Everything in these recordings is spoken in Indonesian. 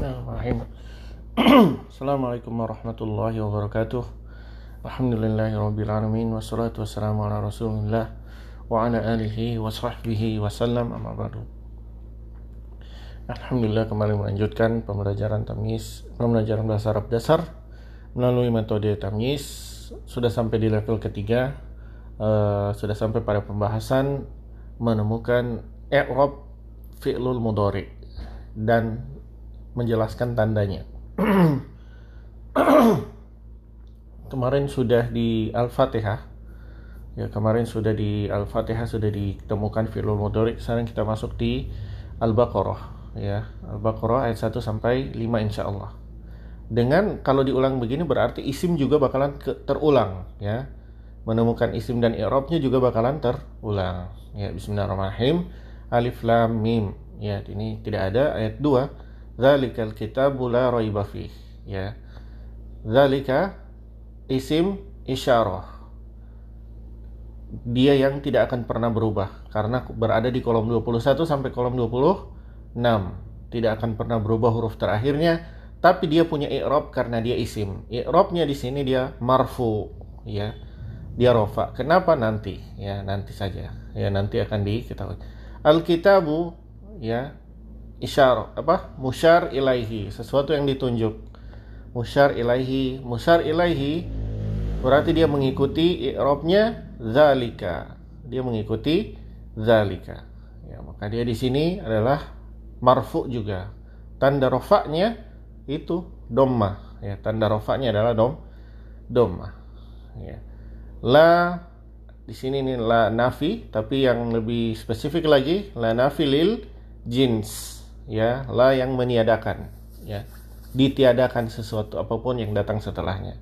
Bismillahirrahmanirrahim. Assalamualaikum warahmatullahi wabarakatuh. Alhamdulillahirabbil alamin wassalatu wassalamu ala Rasulillah wa ala alihi wa sahbihi wasallam amma ba'du. Alhamdulillah kembali melanjutkan pembelajaran tamyiz, pembelajaran bahasa Arab dasar melalui metode tamyiz sudah sampai di level ketiga uh, sudah sampai pada pembahasan menemukan i'rab fi'lul mudhari dan menjelaskan tandanya. kemarin sudah di Al-Fatihah. Ya, kemarin sudah di Al-Fatihah sudah ditemukan fi'lul mudhari. Sekarang kita masuk di Al-Baqarah ya. Al-Baqarah ayat 1 sampai 5 insyaallah. Dengan kalau diulang begini berarti isim juga bakalan ke, terulang ya. Menemukan isim dan i'rabnya juga bakalan terulang. Ya, bismillahirrahmanirrahim. Alif lam mim. Ya, ini tidak ada ayat 2. Zalikal kitabu la raiba Ya. Zalika isim isyarah. Dia yang tidak akan pernah berubah karena berada di kolom 21 sampai kolom 26 tidak akan pernah berubah huruf terakhirnya tapi dia punya i'rab karena dia isim. I'rabnya di sini dia marfu ya. Dia rofa kenapa nanti? Ya nanti saja. Ya nanti akan diketahui. Alkitabu ya isyar apa? Musyar ilaihi sesuatu yang ditunjuk. Musyar ilaihi musyar ilaihi berarti dia mengikuti i'rabnya zalika dia mengikuti zalika ya maka dia di sini adalah marfu juga. Tanda rofaknya itu domma ya tanda rofaknya adalah dom domma ya. La di sini ini la nafi tapi yang lebih spesifik lagi la nafi lil jins ya la yang meniadakan ya. Ditiadakan sesuatu apa pun yang datang setelahnya.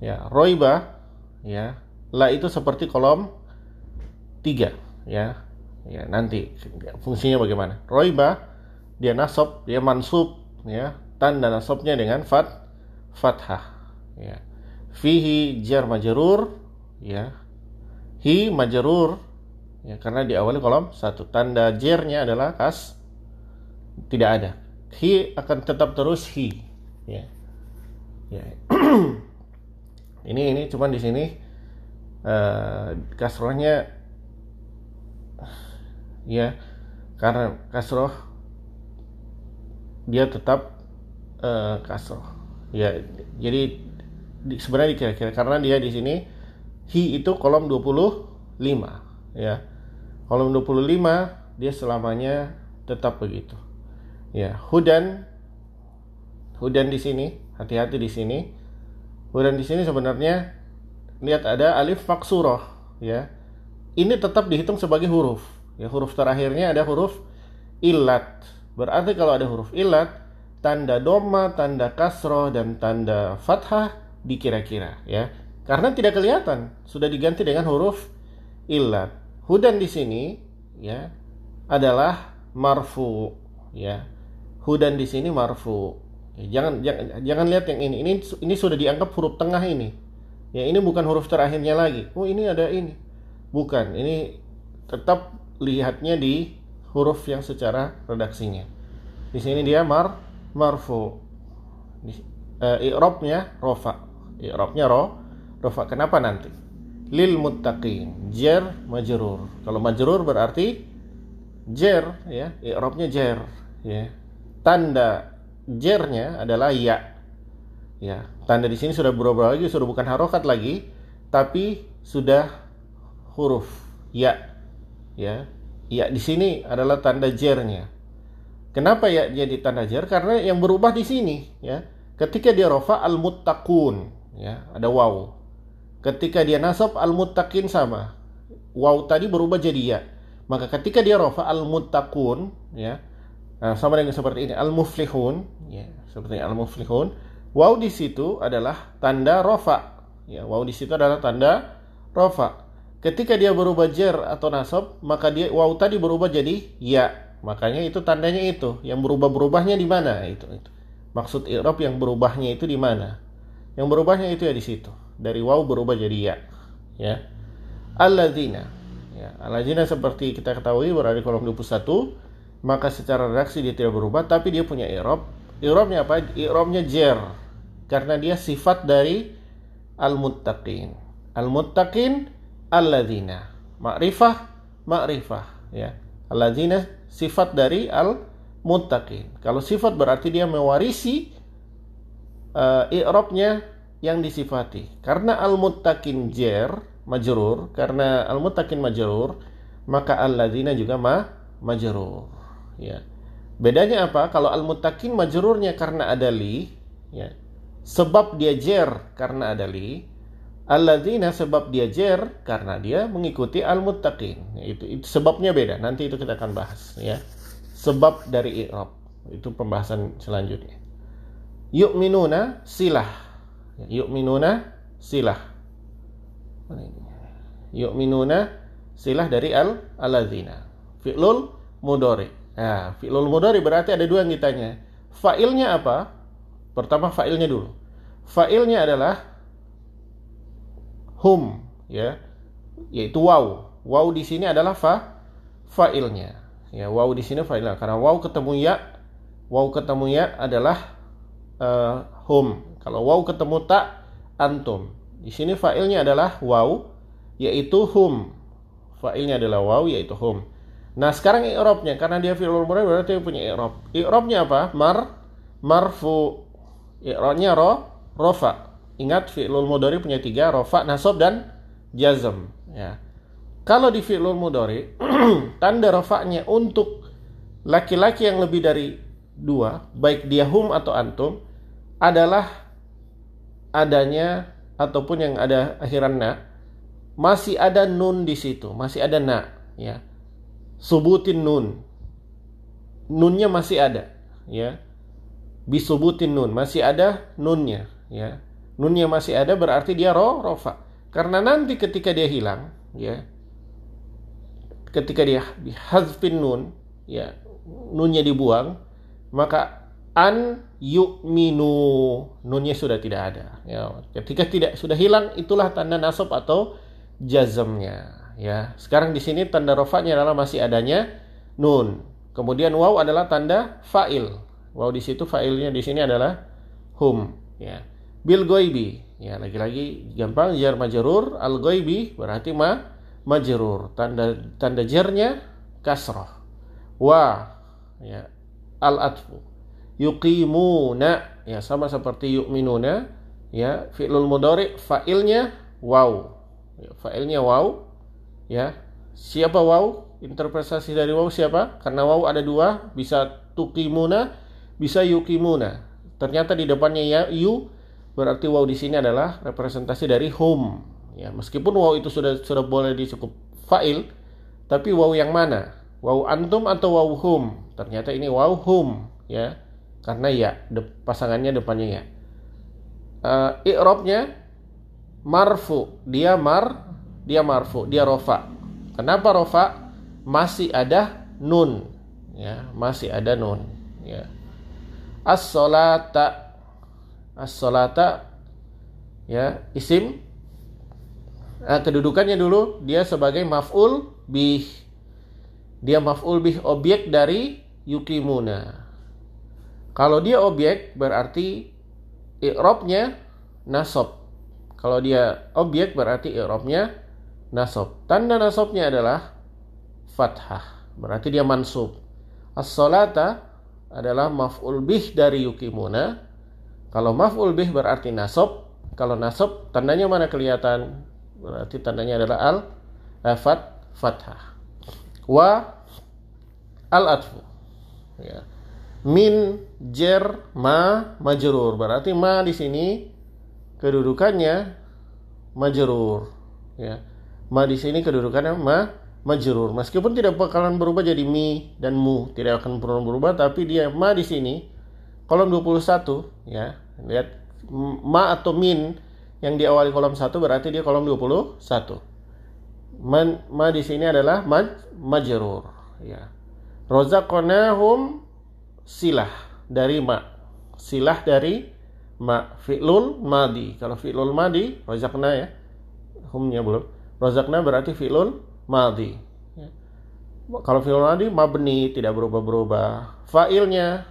Ya roiba ya la itu seperti kolom tiga ya. Ya nanti fungsinya bagaimana? Roiba dia nasab dia mansub ya. Tanda nasabnya dengan fat fathah ya. Fihi jar majrur ya. Hi majrur ya karena di awal kolom satu. Tanda jernya adalah kas tidak ada. Hi akan tetap terus hi ya. Ya. Ini ini cuman di sini uh, kasrohnya ya karena kasroh dia tetap uh, kasroh. Ya jadi di, sebenarnya dikira-kira karena dia di sini hi itu kolom 25 ya. Kolom 25 dia selamanya tetap begitu ya hudan hudan di sini hati-hati di sini Kemudian di sini sebenarnya lihat ada alif maksurah ya. Ini tetap dihitung sebagai huruf. Ya, huruf terakhirnya ada huruf ilat. Berarti kalau ada huruf ilat, tanda doma, tanda kasroh dan tanda fathah dikira-kira ya. Karena tidak kelihatan, sudah diganti dengan huruf ilat. Hudan di sini ya adalah marfu ya. Hudan di sini marfu Ya, jangan jangan jangan lihat yang ini. Ini ini sudah dianggap huruf tengah ini. Ya, ini bukan huruf terakhirnya lagi. Oh, ini ada ini. Bukan, ini tetap lihatnya di huruf yang secara redaksinya. Di sini dia mar marfu. Di, i'rabnya rofa. I'rabnya ro rofa. Kenapa nanti? Lil muttaqin. Jer majrur. Kalau majrur berarti jer ya, i'rabnya jer ya. Tanda jernya adalah ya. Ya, tanda di sini sudah berubah lagi, sudah bukan harokat lagi, tapi sudah huruf ya. Ya, ya di sini adalah tanda jernya. Kenapa ya jadi tanda jer? Karena yang berubah di sini, ya. Ketika dia rofa al muttaqun, ya, ada waw. Ketika dia nasab al muttaqin sama. Waw tadi berubah jadi ya. Maka ketika dia rofa al muttaqun, ya, Nah, sama dengan seperti ini al-muflihun, ya, seperti al-muflihun. Waw di situ adalah tanda rofa. Ya, waw di situ adalah tanda rofa. Ketika dia berubah jer atau nasab, maka dia waw tadi berubah jadi ya. Makanya itu tandanya itu. Yang berubah-berubahnya di mana? Itu itu. Maksud i'rab yang berubahnya itu di mana? Yang berubahnya itu ya di situ. Dari waw berubah jadi ya. Ya. Alladzina. Ya, alladzina seperti kita ketahui berada di kolom 21 maka secara redaksi dia tidak berubah tapi dia punya i'rab. I'rabnya apa? I'rabnya jer. Karena dia sifat dari al-muttaqin. Al-muttaqin alladzina. Ma'rifah ma'rifah ya. Alladzina sifat dari al-muttaqin. Kalau sifat berarti dia mewarisi uh, i'rabnya yang disifati. Karena al-muttaqin jer majrur karena al-muttaqin majrur maka alladzina juga ma majrur ya. Bedanya apa? Kalau al-muttaqin majrurnya karena ada li ya. Sebab dia jer karena ada li. Alladzina sebab dia jer karena dia mengikuti al-muttaqin. Itu, itu sebabnya beda. Nanti itu kita akan bahas ya. Sebab dari i'rab. Itu pembahasan selanjutnya. Yuk minuna silah. Yuk minuna silah. Yuk minuna silah dari al alazina fi'lul mudori nah fi'lul mudori berarti ada dua yang ditanya fa'ilnya apa pertama fa'ilnya dulu fa'ilnya adalah hum ya yaitu waw waw di sini adalah fa fa'ilnya ya waw di sini fa'ilnya karena waw ketemu ya waw ketemu ya adalah uh, hum. Kalau waw ketemu tak antum. Di sini fa'ilnya adalah waw yaitu hum. Fa'ilnya adalah waw yaitu hum. Nah, sekarang i'rabnya karena dia fi'il mudhari berarti dia punya i'rab. I'rabnya apa? Mar marfu. I'rabnya ro rofa. Ingat fi'lul mudhari punya tiga, rofa, nasab dan jazm, ya. Kalau di fi'lul mudhari tanda rofaknya untuk laki-laki yang lebih dari dua, baik dia hum atau antum, adalah adanya ataupun yang ada akhiran na masih ada nun di situ, masih ada na, ya. Subutin nun. Nunnya masih ada, ya. Bisubutin nun, masih ada nunnya, ya. Nunnya masih ada berarti dia ro rofa. Karena nanti ketika dia hilang, ya. Ketika dia hazfin nun, ya, nunnya dibuang, maka an yu'minu nunnya sudah tidak ada ya ketika tidak sudah hilang itulah tanda nasab atau jazmnya ya sekarang di sini tanda rofaknya adalah masih adanya nun. Kemudian waw adalah tanda fa'il. Waw di situ fa'ilnya di sini adalah hum ya. Bil goibi. Ya lagi-lagi gampang jar majrur al goibi berarti ma majrur. Tanda tanda jarnya kasrah wa ya al atfu. Yuqimuna ya sama seperti yu'minuna ya fi'lul mudhari fa'ilnya waw. Ya, fa'ilnya waw ya. Siapa waw interpretasi dari waw siapa? Karena waw ada dua. Bisa tuqimuna bisa yuqimuna ternyata di depannya ya yu berarti waw di sini adalah representasi dari hum. Ya meskipun waw itu sudah sudah boleh disebut fa'il tapi waw yang mana? Waw antum atau waw hum? Ternyata ini waw hum ya. Karena ya de, pasangannya depannya ya. Uh, i'robnya marfu. Dia mar dia marfu dia rofa. Kenapa rofa? Masih ada nun. Ya masih ada nun. Ya. As-salata. As-salata. Ya isim. Nah, kedudukannya dulu dia sebagai maf'ul bih. Dia maf'ul bih objek dari yukimuna. Kalau dia objek berarti i'robnya nasab. Kalau dia objek berarti i'robnya nasab. Tanda nasabnya adalah fathah. Berarti dia mansub. As-salata adalah maf'ul bih dari yukimuna. Kalau maf'ul bih berarti nasab. Kalau nasab tandanya mana kelihatan? Berarti tandanya adalah al fat fathah. Wa al atfu. Ya min jer ma majrur berarti ma di sini kedudukannya majrur ya ma di sini kedudukannya ma majrur. Meskipun tidak bakalan berubah jadi mi dan mu tidak akan pernah berubah tapi dia ma di sini kolom 21 ya. Lihat ma atau min yang diawali kolom 1 berarti dia kolom 21 Man, ma di sini adalah maj, majrur ya. Rozaqnahum silah dari ma. Silah dari ma. Fi'lul madi. Kalau fi'lul madi rozakna ya. Humnya belum rozakna berarti fi'lul madi ya. kalau fi'lul madi mabni tidak berubah-berubah. Fa'ilnya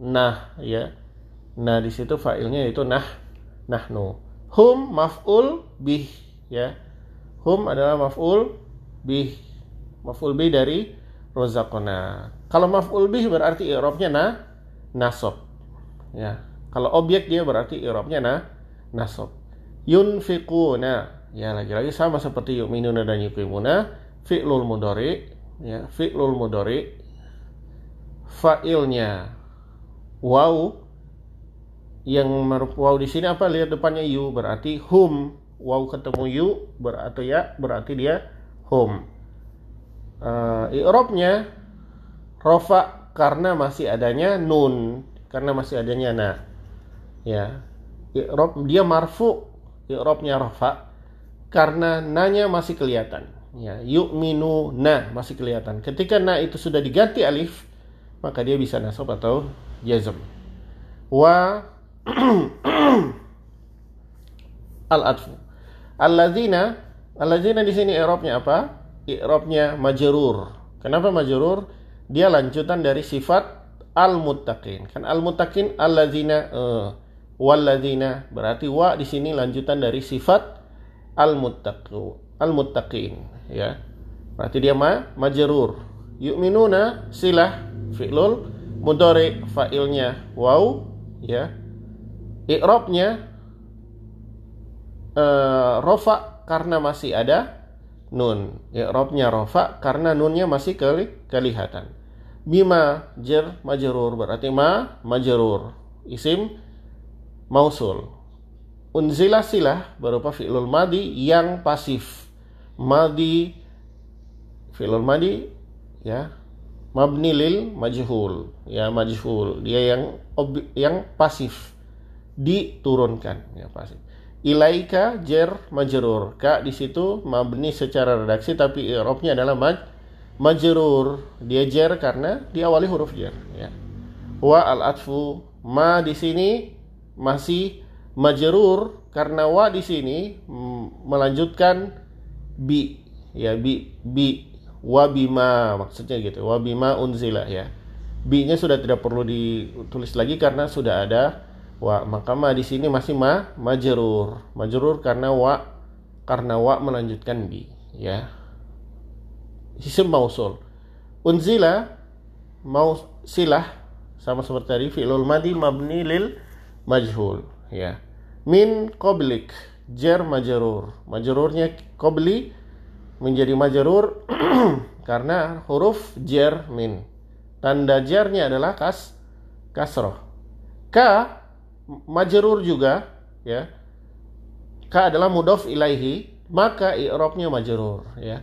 nah ya. Nah di situ fa'ilnya itu nah nahnu. Hum maf'ul bih ya. Hum adalah maf'ul bih. Maf'ul bih dari rozakona kalau maf'ul bih berarti i'rabnya nah nasab. Ya. Kalau objek dia berarti i'rabnya nah nasab. Yunfiquna ya lagi-lagi sama seperti yu'minuna dan yuqimuna fi'lul mudhari ya fi'lul mudhari fa'ilnya wow yang wow di sini apa? Lihat depannya you berarti hum. Wow ketemu you berarti ya berarti dia hum. Uh, i'rabnya rofa karena masih adanya nun karena masih adanya na. Ya i'rab dia marfu i'rabnya rofa karena nanya masih kelihatan ya yu'minu na masih kelihatan ketika na itu sudah diganti alif maka dia bisa nasab atau jazm wa al-atfu. Alladzina, alladzina di sini i'rabnya apa? I'rabnya majrur. Kenapa majrur? Dia lanjutan dari sifat al-muttaqin. Kan al-muttaqin alladzina uh, walladzina berarti wa di sini lanjutan dari sifat al-muttaqu al-muttaqin ya. Berarti dia ma majrur. Yu'minuna silah fi'lul mudhari fa'ilnya waw ya. I'rabnya uh, rofa karena masih ada nun. I'rabnya rofa karena nunnya masih keli kelihatan. Bima jer majrur. Berarti ma majrur. Isim mausul unzila silah berupa fi'lul madi yang pasif. Madi fi'lul madi ya mabni lil majhul. Ya majhul. Dia yang yang pasif. Diturunkan ya pasti ilaika jer majrur. Ka di situ mabni secara redaksi tapi i'rabnya adalah maj majrur. Dia jer karena diawali huruf jer ya. Wa al atfu ma di sini masih majrur karena wa di sini melanjutkan bi ya bi bi wa bima maksudnya gitu wa bima unzila ya. Bi-nya sudah tidak perlu ditulis lagi karena sudah ada wa maka ma di sini masih ma majrur. Majrur karena wa karena wa melanjutkan bi ya. Isim mausul. Unzila mau silah sama seperti tadi fi'lul madi mabni lil majhul ya min qablik jar majrur. Majrurnya qabli menjadi majrur karena huruf jar min. Tanda jarnya adalah kas kasroh. Ka majrur juga ya. Ka adalah mudof ilaihi maka i'rabnya majrur ya.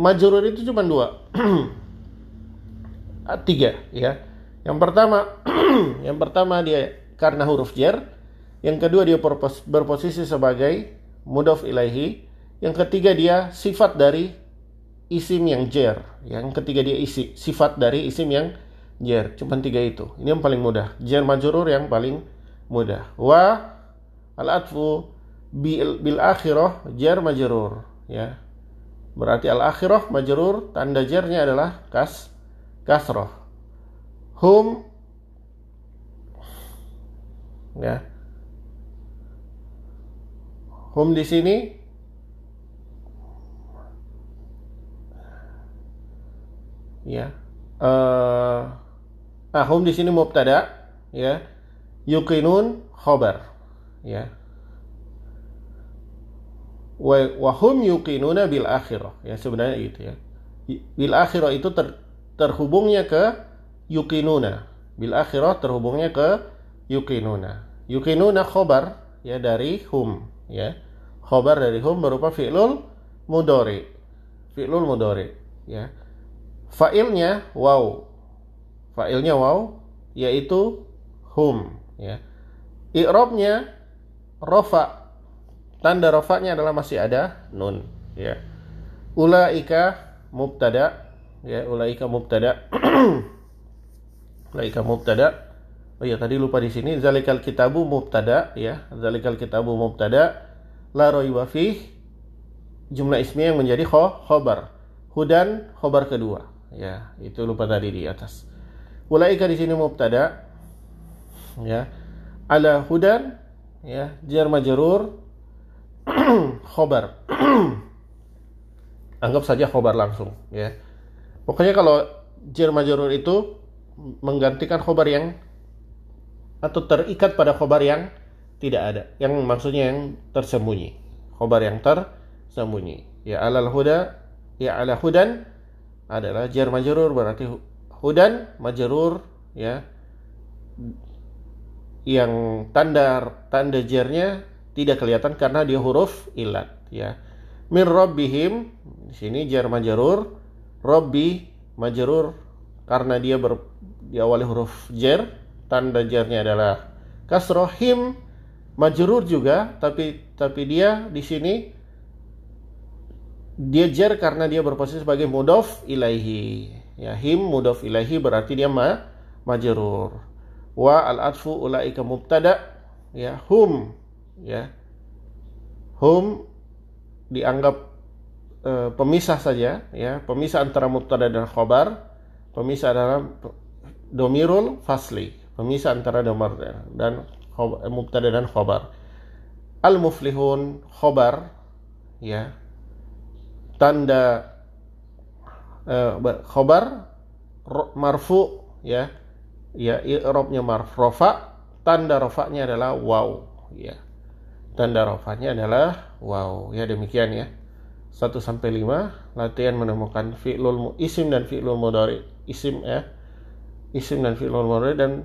Majrur itu cuma dua. Tiga ya. Yang pertama yang pertama dia karena huruf jar yang kedua dia berposisi sebagai mudof ilaihi. Yang ketiga dia sifat dari isim yang jar yang ketiga dia isi sifat dari isim yang jar cuma tiga itu. Ini yang paling mudah. Jar majrur yang paling mudah. Wa al atfu bil, bil akhirah jar majrur. Ya. Berarti al akhirah majrur tanda jarnya adalah kas kasroh. Hum. Ya hum di sini. Ya. Uh, ah hum di sini mubtada ya. Yuqinun khobar ya. Wa wahum yuqinuna bil akhirah ya sebenarnya itu ya. Bil akhirah itu ter, terhubungnya ke yuqinuna. Bil akhirah terhubungnya ke yuqinuna. Yuqinuna khobar ya dari hum ya. Khobar dari hum berupa fi'lul mudori fi'lul mudori ya. Fa'ilnya wow fa'ilnya wow yaitu hum ya. I'rabnya rofa. Tanda rofanya adalah masih ada nun ya. Ulaika mubtada ya. Ulaika mubtada. Ulaika mubtada oh ya tadi lupa di sini zalikal kitabu mubtada ya. Zalikal kitabu mubtada la raiba jumlah ismi yang menjadi kho khobar. Hudan khobar kedua. Ya itu lupa tadi di atas. Ulaika di sini mubtada ya. Ala hudan ya jar majrur khobar. Anggap saja khobar langsung ya. Pokoknya kalau jar majrur itu menggantikan khobar yang atau terikat pada khobar yang tidak ada. Yang maksudnya yang tersembunyi. Khobar yang tersembunyi. Ya alal huda ya ala hudan adalah jar majrur berarti hudan majrur ya. Yang tanda tanda jarnya tidak kelihatan karena dia huruf ilat ya. Min rabbihim di sini jar majrur rabbi majrur karena dia ber, diawali huruf jar tanda jarnya adalah kasroh him majrur juga tapi tapi dia di sini dia jar karena dia berposisi sebagai mudof ilaihi. Ya him mudof ilaihi berarti dia ma majrur. Wa al atfu ulaika mubtada ya hum ya. Hum dianggap uh, pemisah saja ya. Pemisah antara mubtada dan khobar pemisah dalam domirul fasli pemisah antara domar dan mubtada dan khobar. Al muflihun khobar ya. Tanda uh, khobar marfu ya. Ya i'rabnya marfu'a tanda rofaknya adalah wow ya. Tanda rofaknya adalah wow ya demikian ya. 1 sampai 5 latihan menemukan fi'lul isim dan fi'lul mudhari isim ya. Isim dan fi'lul mudhari dan